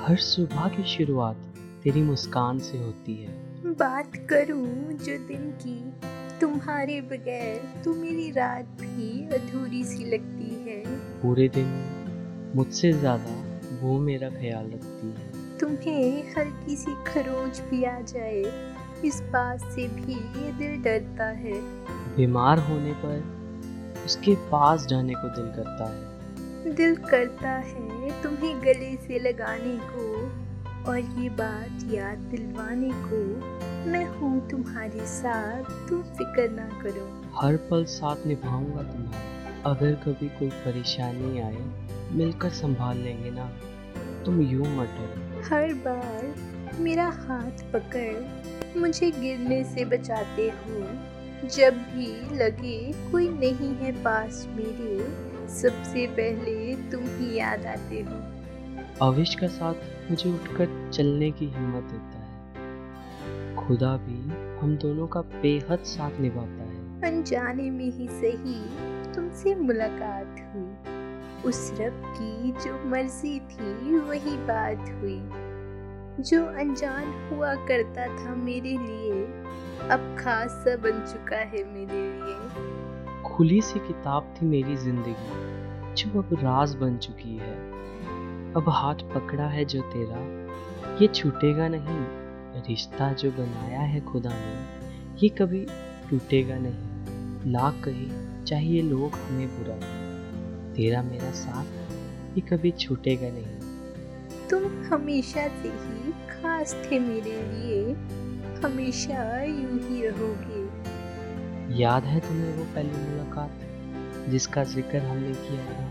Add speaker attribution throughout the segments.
Speaker 1: हर सुबह की शुरुआत तेरी मुस्कान से होती है।
Speaker 2: बात करूँ जो दिन की तुम्हारे बगैर तो मेरी रात भी अधूरी सी लगती है।
Speaker 1: पूरे दिन मुझसे ज़्यादा वो मेरा ख्याल रखती है।
Speaker 2: तुम्हें हल्की सी खरोच भी आ जाए इस बात से भी ये दिल डरता है।
Speaker 1: बीमार होने पर उसके पास जाने को दिल करता है।
Speaker 2: दिल करता है तुम्हें गले से लगाने को और ये बात याद दिलवाने को। मैं हूँ तुम्हारे साथ तुम फ़िक्र ना करो।
Speaker 1: हर पल साथ निभाऊँगा तुम्हारा अगर कभी कोई परेशानी आए मिलकर संभाल लेंगे ना। तुम यूँ मत डरो।
Speaker 2: हर बार मेरा हाथ पकड़ मुझे गिरने से बचाते हो। जब भी लगे कोई नहीं है पास मेरे सबसे पहले तुम ही याद आते हो।
Speaker 1: अविश का साथ मुझे उठकर चलने की हिम्मत देता है। खुदा भी हम दोनों का बेहद साथ निभाता है।
Speaker 2: अनजाने में ही सही तुमसे मुलाकात हुई। उस रब की जो मर्ज़ी थी वही बात हुई। जो अनजान हुआ करता था मेरे लिए अब खास सा बन चुका है मेरे लिए।
Speaker 1: खुली सी किताब थी मेरी ज़िंदगी। जो अब राज बन चुकी है। अब हाथ पकड़ा है जो तेरा। ये छूटेगा नहीं। रिश्ता जो बनाया है खुदा ने, ये कभी टूटेगा नहीं। लाख कहे, चाहिए लोग हमें बुरा। तेरा मेरा साथ, ये कभी छूटेगा नहीं।
Speaker 2: तुम हमेशा से ही खास थे मेरे लिए। हमेशा यूँ ही रहोगे।
Speaker 1: याद है तुम्हें वो पहली मुलाकात जिसका ज़िक्र हमने किया था?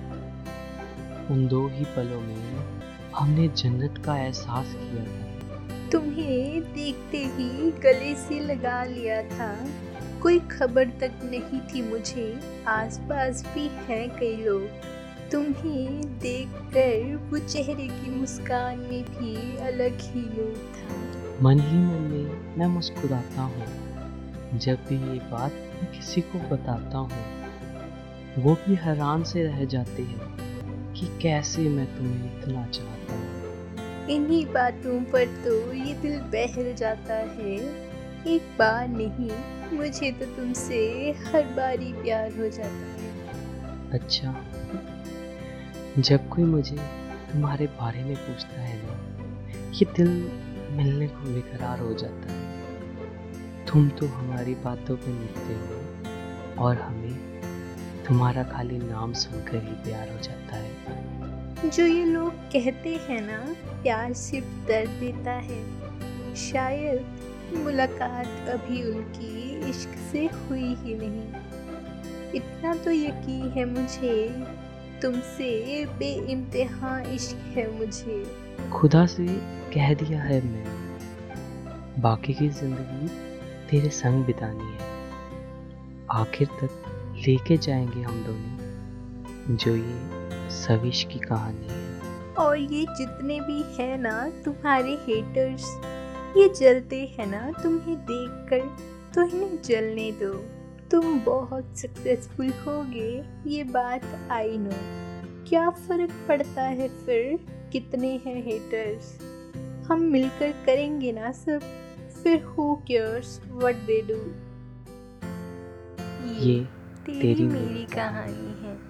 Speaker 1: उन दो ही पलों में हमने जन्नत का एहसास किया था।
Speaker 2: तुम्हें देखते ही गले से लगा लिया था। कोई खबर तक नहीं थी मुझे। आसपास भी हैं कई लोग। तुम्हें देखकर वो चेहरे की मुस्कान में भी अलग ही लोग था।
Speaker 1: मन ही मन में मैं मुस्कुराता हूँ। जब भी ये बात मैं किसी को बताता हूँ वो भी हैरान से रह जाते हैं कि कैसे मैं तुम्हें इतना चाहता हूँ।
Speaker 2: इन्हीं बातों पर तो ये दिल बहल जाता है। एक बार नहीं मुझे तो तुमसे हर बार ही प्यार हो जाता है।
Speaker 1: अच्छा जब कोई मुझे तुम्हारे बारे में पूछता है ना ये दिल मिलने को बेकरार हो जाता है। तुम तो हमारी बातों पे मिलते हो और हमें तुम्हारा खाली नाम सुनकर ही प्यार हो जाता है।
Speaker 2: जो ये लोग कहते हैं ना प्यार सिर्फ़ दर्द देता है। शायद मुलाकात अभी उनकी इश्क से हुई ही नहीं। इतना तो यकीन है मुझे तुमसे बे इम्तिहान इश्क है मुझे।
Speaker 1: खुदा से कह दिया है मैंने बाकी की ज़िंदगी तेरे संग बितानी है। आखिर तक लेके जाएँगे हम दोनों, जो ये सविश की कहानी है।
Speaker 2: और ये जितने भी है ना तुम्हारे हेटर्स ये जलते हैं ना तुम्हें देखकर तो इन्हें जलने दो। तुम बहुत सक्सेसफुल होगे, ये बात आई नो क्या फ़र्क पड़ता है फिर कितने हैं हेटर्स हम मिलकर करेंगे ना सब। फिर who cares what they do
Speaker 1: ये
Speaker 2: तेरी,
Speaker 1: तेरी
Speaker 2: मेरी कहानी है।